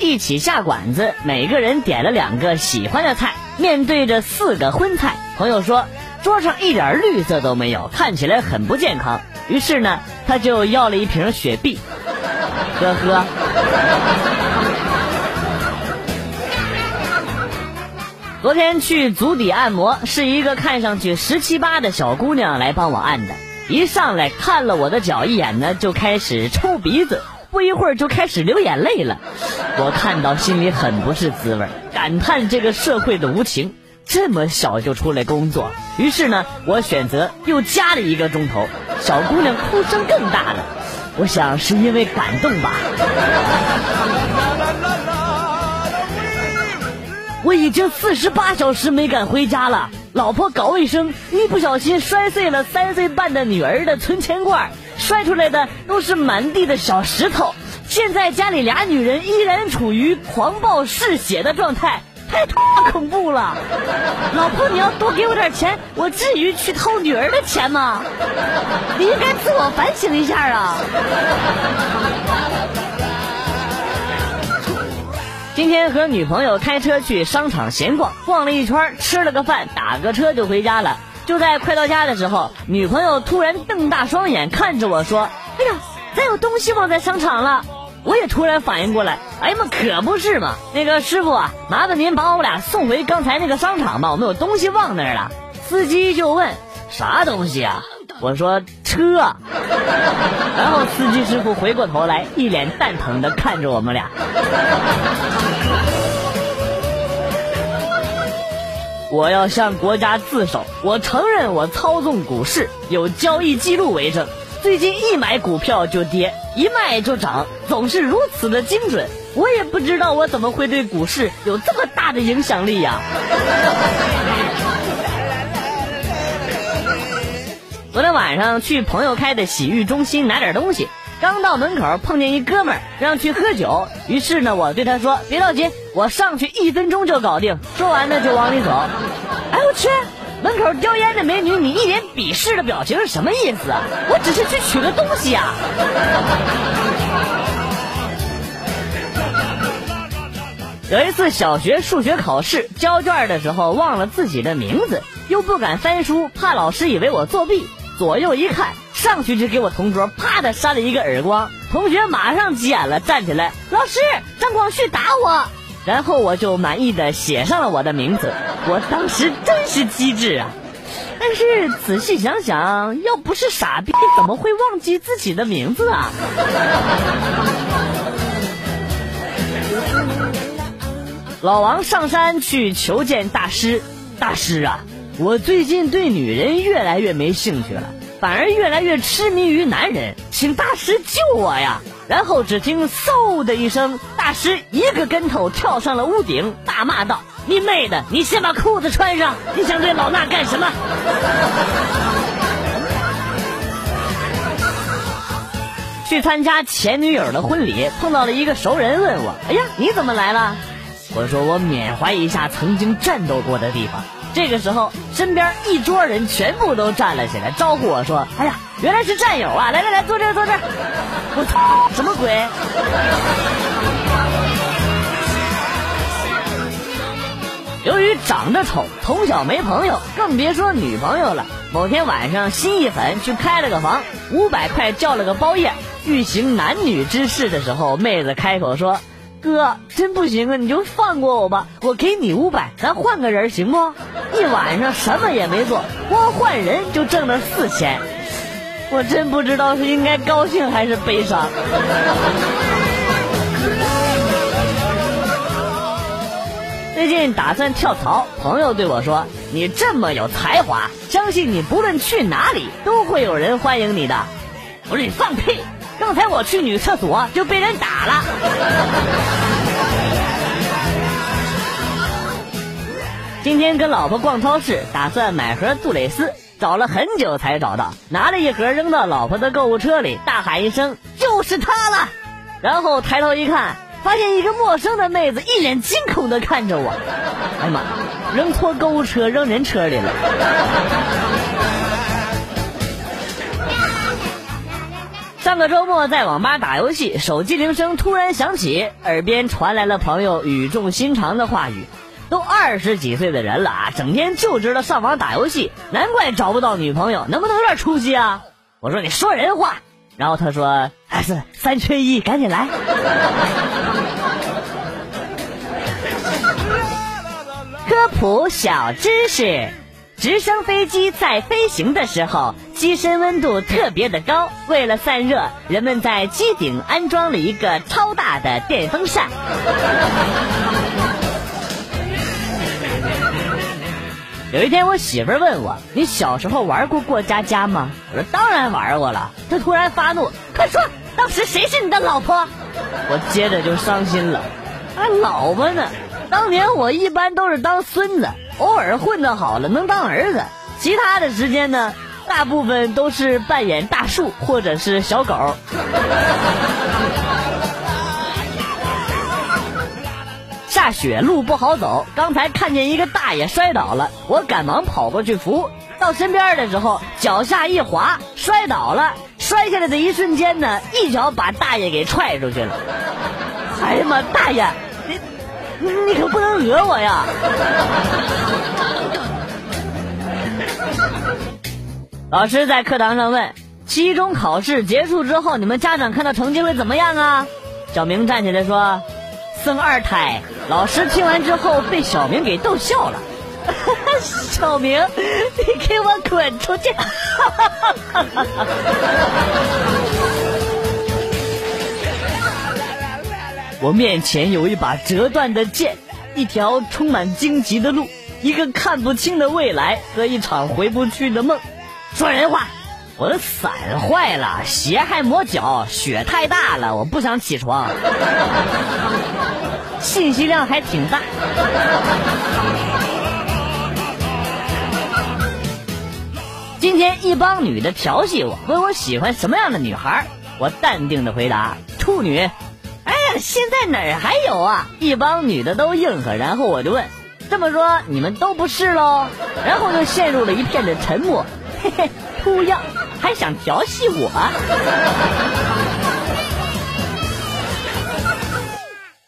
一起下馆子，每个人点了两个喜欢的菜，面对着四个荤菜，朋友说桌上一点绿色都没有，看起来很不健康。于是呢，他就要了一瓶雪碧，呵呵。昨天去足底按摩，是一个看上去十七八的小姑娘来帮我按的。一上来看了我的脚一眼呢，就开始抽鼻子，不一会儿就开始流眼泪了。我看到心里很不是滋味，感叹这个社会的无情，这么小就出来工作。于是呢，我选择又加了一个钟头。小姑娘哭声更大了，我想是因为感动吧。我已经四十八小时没敢回家了，老婆搞卫生，一不小心摔碎了三岁半的女儿的存钱罐，摔出来的都是满地的小石头。现在家里俩女人依然处于狂暴嗜血的状态，太恐怖了。老婆，你要多给我点钱，我至于去偷女儿的钱吗？你应该自我反省一下啊。今天和女朋友开车去商场闲逛，逛了一圈，吃了个饭，打个车就回家了。就在快到家的时候，女朋友突然瞪大双眼看着我说：“哎呀，咱有东西忘在商场了。”我也突然反应过来，哎呀妈，可不是嘛！那个师傅啊，麻烦您把我俩送回刚才那个商场吧，我们有东西忘那儿了。司机就问：“啥东西啊？”我说：“车。” 然后司机师傅回过头来，一脸蛋疼的看着我们俩。我要向国家自首，我承认我操纵股市，有交易记录为证。最近一买股票就跌，一卖就涨，总是如此的精准。我也不知道我怎么会对股市有这么大的影响力呀。昨天晚上去朋友开的洗浴中心拿点东西。刚到门口，碰见一哥们儿让去喝酒，于是呢，我对他说：“别着急，我上去一分钟就搞定。”说完呢，就往里走。哎，我去！门口叼烟的美女，你一脸鄙视的表情是什么意思啊？我只是去取个东西啊。有一次小学数学考试交卷的时候，忘了自己的名字，又不敢翻书，怕老师以为我作弊。左右一看。上去就给我同桌啪的扇了一个耳光，同学马上急眼了，站起来，老师张光旭打我，然后我就满意的写上了我的名字，我当时真是机智啊！但是仔细想想，要不是傻逼，怎么会忘记自己的名字啊？老王上山去求见大师，大师啊，我最近对女人越来越没兴趣了。反而越来越痴迷于男人，请大师救我呀！然后只听嗖的一声，大师一个跟头跳上了屋顶，大骂道：“你妹的！你先把裤子穿上！你想对老衲干什么？”去参加前女友的婚礼，碰到了一个熟人，问我：“哎呀，你怎么来了？”我说：“我缅怀一下曾经战斗过的地方。”这个时候，身边一桌人全部都站了起来，招呼我说：“哎呀，原来是战友啊！来来来，坐这，坐这。”我操，什么鬼？由于长得丑，从小没朋友，更别说女朋友了。某天晚上，心一狠，去开了个房，五百块叫了个包夜。欲行男女之事的时候，妹子开口说。哥，真不行啊！你就放过我吧，我给你五百，咱换个人行不？一晚上什么也没做，光换人就挣了四千，我真不知道是应该高兴还是悲伤。最近打算跳槽，朋友对我说：“你这么有才华，相信你不论去哪里都会有人欢迎你的。”我说：“你放屁！”刚才我去女厕所就被人打了。今天跟老婆逛超市，打算买盒杜蕾斯，找了很久才找到，拿了一盒扔到老婆的购物车里，大喊一声：“就是它了！”然后抬头一看，发现一个陌生的妹子一脸惊恐的看着我。哎呀妈，扔错购物车，扔人车里了。上个周末在网吧打游戏，手机铃声突然响起，耳边传来了朋友语重心长的话语：“都二十几岁的人了啊，整天就知道上网打游戏，难怪找不到女朋友，能不能有点出息啊？”我说：“你说人话。”然后他说：“还是三缺一，赶紧来。”科普小知识。直升飞机在飞行的时候，机身温度特别的高。为了散热，人们在机顶安装了一个超大的电风扇。有一天，我媳妇问我：“你小时候玩过过家家吗？”我说：“当然玩过了。”她突然发怒：“快说，当时谁是你的老婆？”我接着就伤心了：“啊，老婆呢？当年我一般都是当孙子。”偶尔混得好了能当儿子，其他的时间呢，大部分都是扮演大树或者是小狗。下雪路不好走，刚才看见一个大爷摔倒了，我赶忙跑过去扶，到身边的时候脚下一滑摔倒了，摔下来的一瞬间呢，一脚把大爷给踹出去了。哎呀妈，大爷！你你可不能讹我呀！老师在课堂上问：期中考试结束之后，你们家长看到成绩会怎么样啊？小明站起来说：“生二胎。”老师听完之后被小明给逗笑了。小明，你给我滚出去！我面前有一把折断的剑，一条充满荆棘的路，一个看不清的未来和一场回不去的梦。说人话，我的伞坏了，鞋还磨脚，雪太大了，我不想起床。信息量还挺大。今天一帮女的调戏我，问我喜欢什么样的女孩，我淡定的回答：处女。哎呀现在哪儿还有啊？一帮女的都应和，然后我就问：“这么说你们都不是喽？”然后就陷入了一片的沉默。嘿嘿，秃样还想调戏我？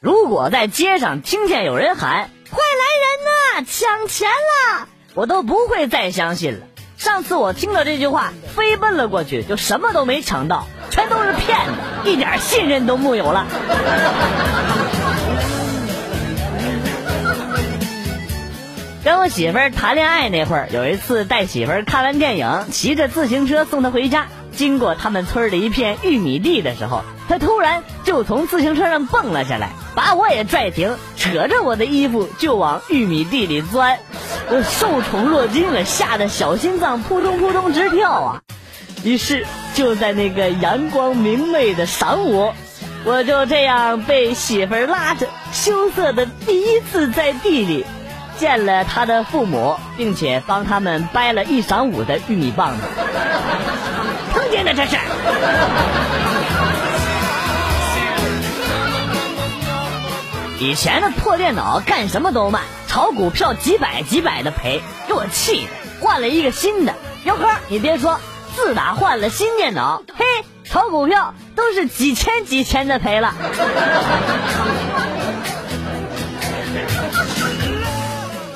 如果在街上听见有人喊“快来人呐，抢钱了”，我都不会再相信了。上次我听到这句话，飞奔了过去，就什么都没抢到。全都是骗子，一点信任都木有了。跟我媳妇儿谈恋爱那会儿，有一次带媳妇儿看完电影，骑着自行车送她回家，经过他们村的一片玉米地的时候，她突然就从自行车上蹦了下来，把我也拽停，扯着我的衣服就往玉米地里钻。我受宠若惊了，吓得小心脏扑通扑通直跳啊！于是。就在那个阳光明媚的晌午，我就这样被媳妇儿拉着，羞涩的第一次在地里见了他的父母，并且帮他们掰了一晌午的玉米棒子。碰见的这是。以前的破电脑干什么都慢，炒股票几百几百的赔，给我气的，换了一个新的。哟呵，你别说。自打换了新电脑，嘿，炒股票都是几千几千的赔了。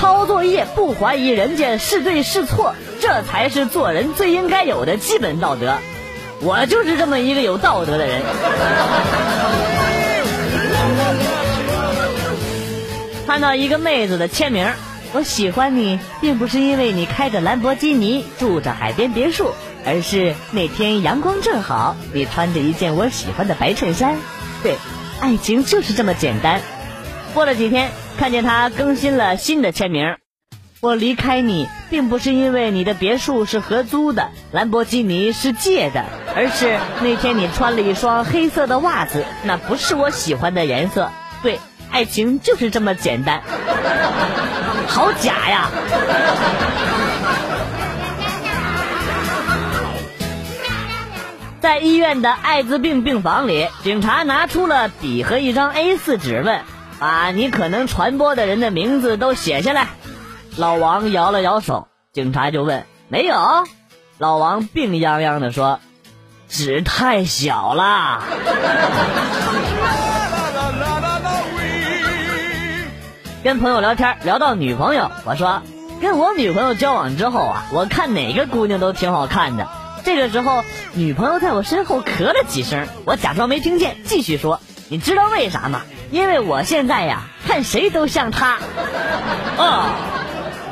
抄作业不怀疑人家是对是错，这才是做人最应该有的基本道德。我就是这么一个有道德的人。看到一个妹子的签名，我喜欢你，并不是因为你开着兰博基尼，住着海边别墅。而是那天阳光正好，你穿着一件我喜欢的白衬衫。对，爱情就是这么简单。过了几天，看见他更新了新的签名。我离开你，并不是因为你的别墅是合租的，兰博基尼是借的，而是那天你穿了一双黑色的袜子，那不是我喜欢的颜色。对，爱情就是这么简单。好假呀！在医院的艾滋病病房里，警察拿出了笔和一张 A4 纸，问：“把你可能传播的人的名字都写下来。”老王摇了摇手，警察就问：“没有？”老王病殃殃地说：“纸太小了。跟朋友聊天聊到女朋友，我说跟我女朋友交往之后啊，我看哪个姑娘都挺好看的。这个时候，女朋友在我身后咳了几声，我假装没听见，继续说：“你知道为啥吗？因为我现在呀，看谁都像他。”啊，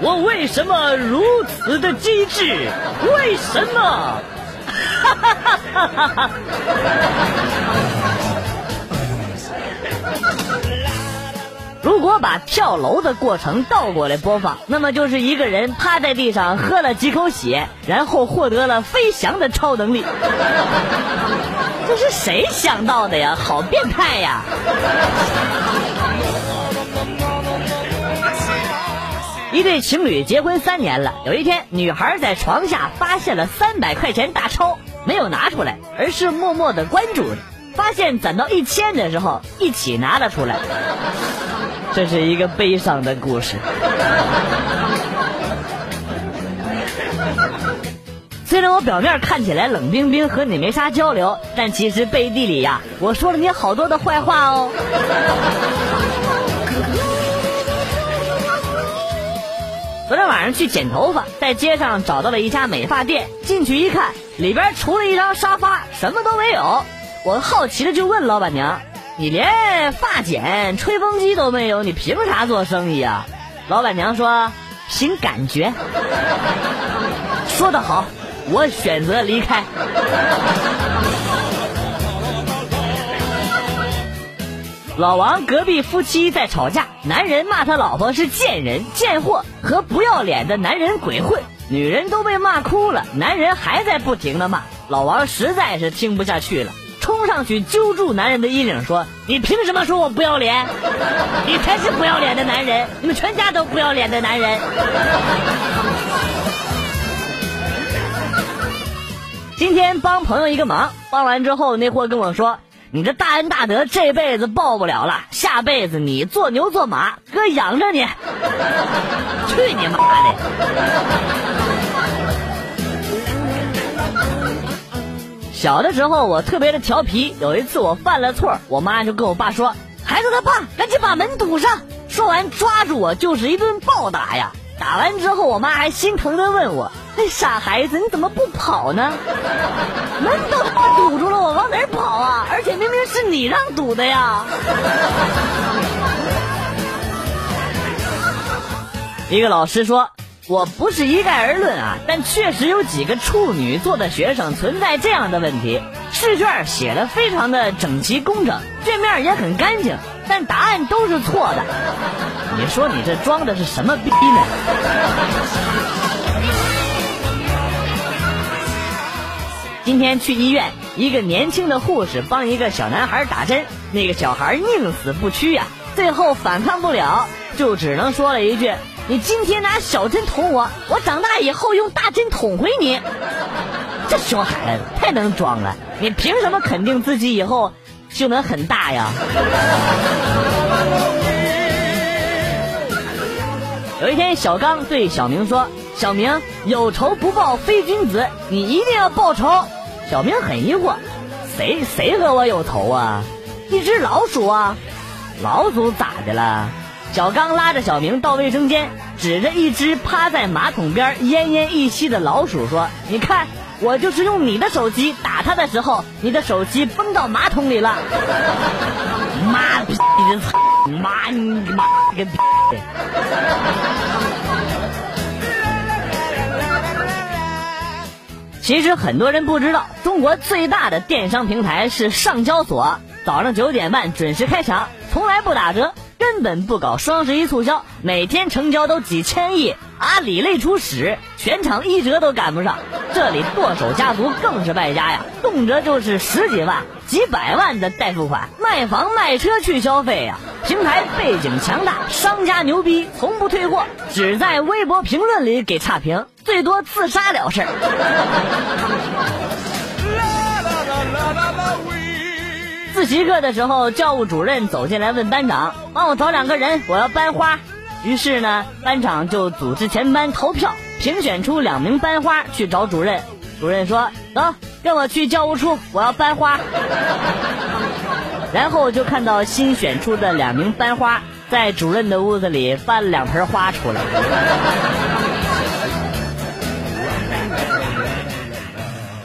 我为什么如此的机智？为什么？哈哈哈哈哈哈！如果把跳楼的过程倒过来播放，那么就是一个人趴在地上喝了几口血，然后获得了飞翔的超能力。这是谁想到的呀？好变态呀！一对情侣结婚三年了，有一天，女孩在床下发现了三百块钱大钞，没有拿出来，而是默默的关注着。发现攒到一千的时候，一起拿了出来。这是一个悲伤的故事。虽然我表面看起来冷冰冰，和你没啥交流，但其实背地里呀，我说了你好多的坏话哦。昨天晚上去剪头发，在街上找到了一家美发店，进去一看，里边除了一张沙发，什么都没有。我好奇的就问老板娘。你连发剪、吹风机都没有，你凭啥做生意啊？老板娘说：“凭感觉。”说得好，我选择离开。老王隔壁夫妻在吵架，男人骂他老婆是贱人、贱货和不要脸的男人鬼混，女人都被骂哭了，男人还在不停的骂，老王实在是听不下去了。冲上去揪住男人的衣领，说：“你凭什么说我不要脸？你才是不要脸的男人！你们全家都不要脸的男人！”今天帮朋友一个忙，帮完之后，那货跟我说：“你这大恩大德这辈子报不了了，下辈子你做牛做马，哥养着你。”去你妈的！小的时候我特别的调皮，有一次我犯了错，我妈就跟我爸说：“孩子他爸，赶紧把门堵上。”说完抓住我就是一顿暴打呀！打完之后，我妈还心疼的问我：“那傻孩子，你怎么不跑呢？门都堵住了，我往哪儿跑啊？而且明明是你让堵的呀！”一个老师说。我不是一概而论啊，但确实有几个处女座的学生存在这样的问题：试卷写的非常的整齐工整，卷面也很干净，但答案都是错的。你说你这装的是什么逼呢？今天去医院，一个年轻的护士帮一个小男孩打针，那个小孩宁死不屈呀，最后反抗不了，就只能说了一句。你今天拿小针捅我，我长大以后用大针捅回你。这熊孩子太能装了，你凭什么肯定自己以后就能很大呀？有一天，小刚对小明说：“小明，有仇不报非君子，你一定要报仇。”小明很疑惑：“谁谁和我有仇啊？一只老鼠啊？老鼠咋的了？”小刚拉着小明到卫生间，指着一只趴在马桶边奄奄一息的老鼠说：“你看，我就是用你的手机打它的时候，你的手机崩到马桶里了。”妈逼的操！妈你妈个逼！其实很多人不知道，中国最大的电商平台是上交所，早上九点半准时开抢，从来不打折。根本不搞双十一促销，每天成交都几千亿，阿里累出屎，全场一折都赶不上。这里剁手家族更是败家呀，动辄就是十几万、几百万的代付款，卖房卖车去消费呀。平台背景强大，商家牛逼，从不退货，只在微博评论里给差评，最多自杀了事儿。自习课的时候，教务主任走进来问班长：“帮我找两个人，我要搬花。”于是呢，班长就组织全班投票，评选出两名班花去找主任。主任说：“走，跟我去教务处，我要班花。”然后就看到新选出的两名班花在主任的屋子里搬了两盆花出来。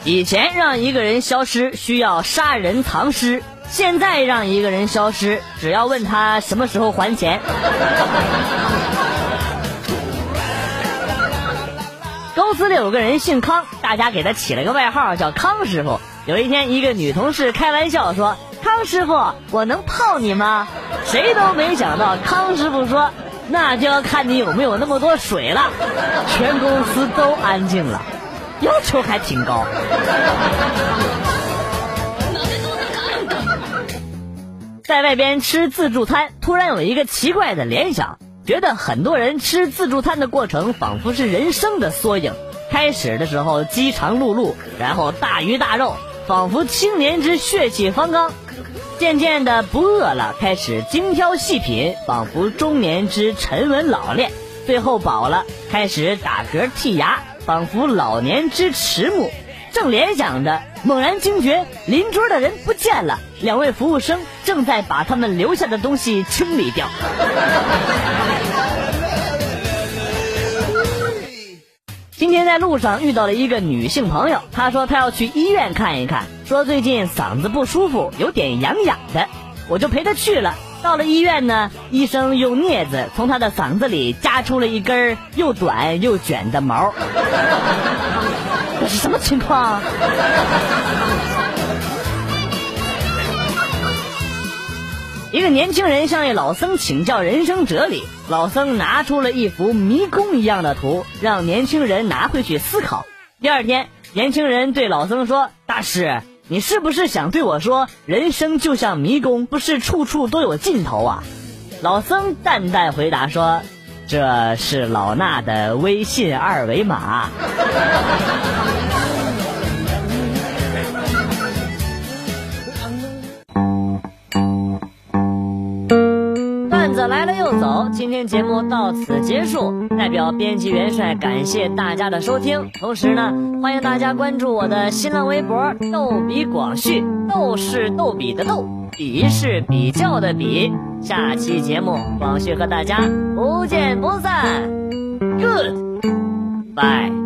以前让一个人消失需要杀人藏尸，现在让一个人消失只要问他什么时候还钱。公司里有个人姓康，大家给他起了个外号叫康师傅。有一天，一个女同事开玩笑说：“康师傅，我能泡你吗？”谁都没想到，康师傅说：“那就要看你有没有那么多水了。”全公司都安静了，要求还挺高。在外边吃自助餐，突然有一个奇怪的联想。觉得很多人吃自助餐的过程仿佛是人生的缩影。开始的时候饥肠辘辘，然后大鱼大肉，仿佛青年之血气方刚；渐渐的不饿了，开始精挑细品，仿佛中年之沉稳老练；最后饱了，开始打嗝剔牙，仿佛老年之迟暮。正联想着，猛然惊觉邻桌的人不见了，两位服务生正在把他们留下的东西清理掉。今天在路上遇到了一个女性朋友，她说她要去医院看一看，说最近嗓子不舒服，有点痒痒的，我就陪她去了。到了医院呢，医生用镊子从她的嗓子里夹出了一根又短又卷的毛。什么情况？一个年轻人向一老僧请教人生哲理，老僧拿出了一幅迷宫一样的图，让年轻人拿回去思考。第二天，年轻人对老僧说：“大师，你是不是想对我说，人生就像迷宫，不是处处都有尽头啊？”老僧淡淡回答说：“这是老衲的微信二维码。”段子来了又走，今天节目到此结束。代表编辑元帅感谢大家的收听，同时呢，欢迎大家关注我的新浪微博“逗比广旭”，逗是逗比的逗，比是比较的比。下期节目，广旭和大家不见不散。Good，bye。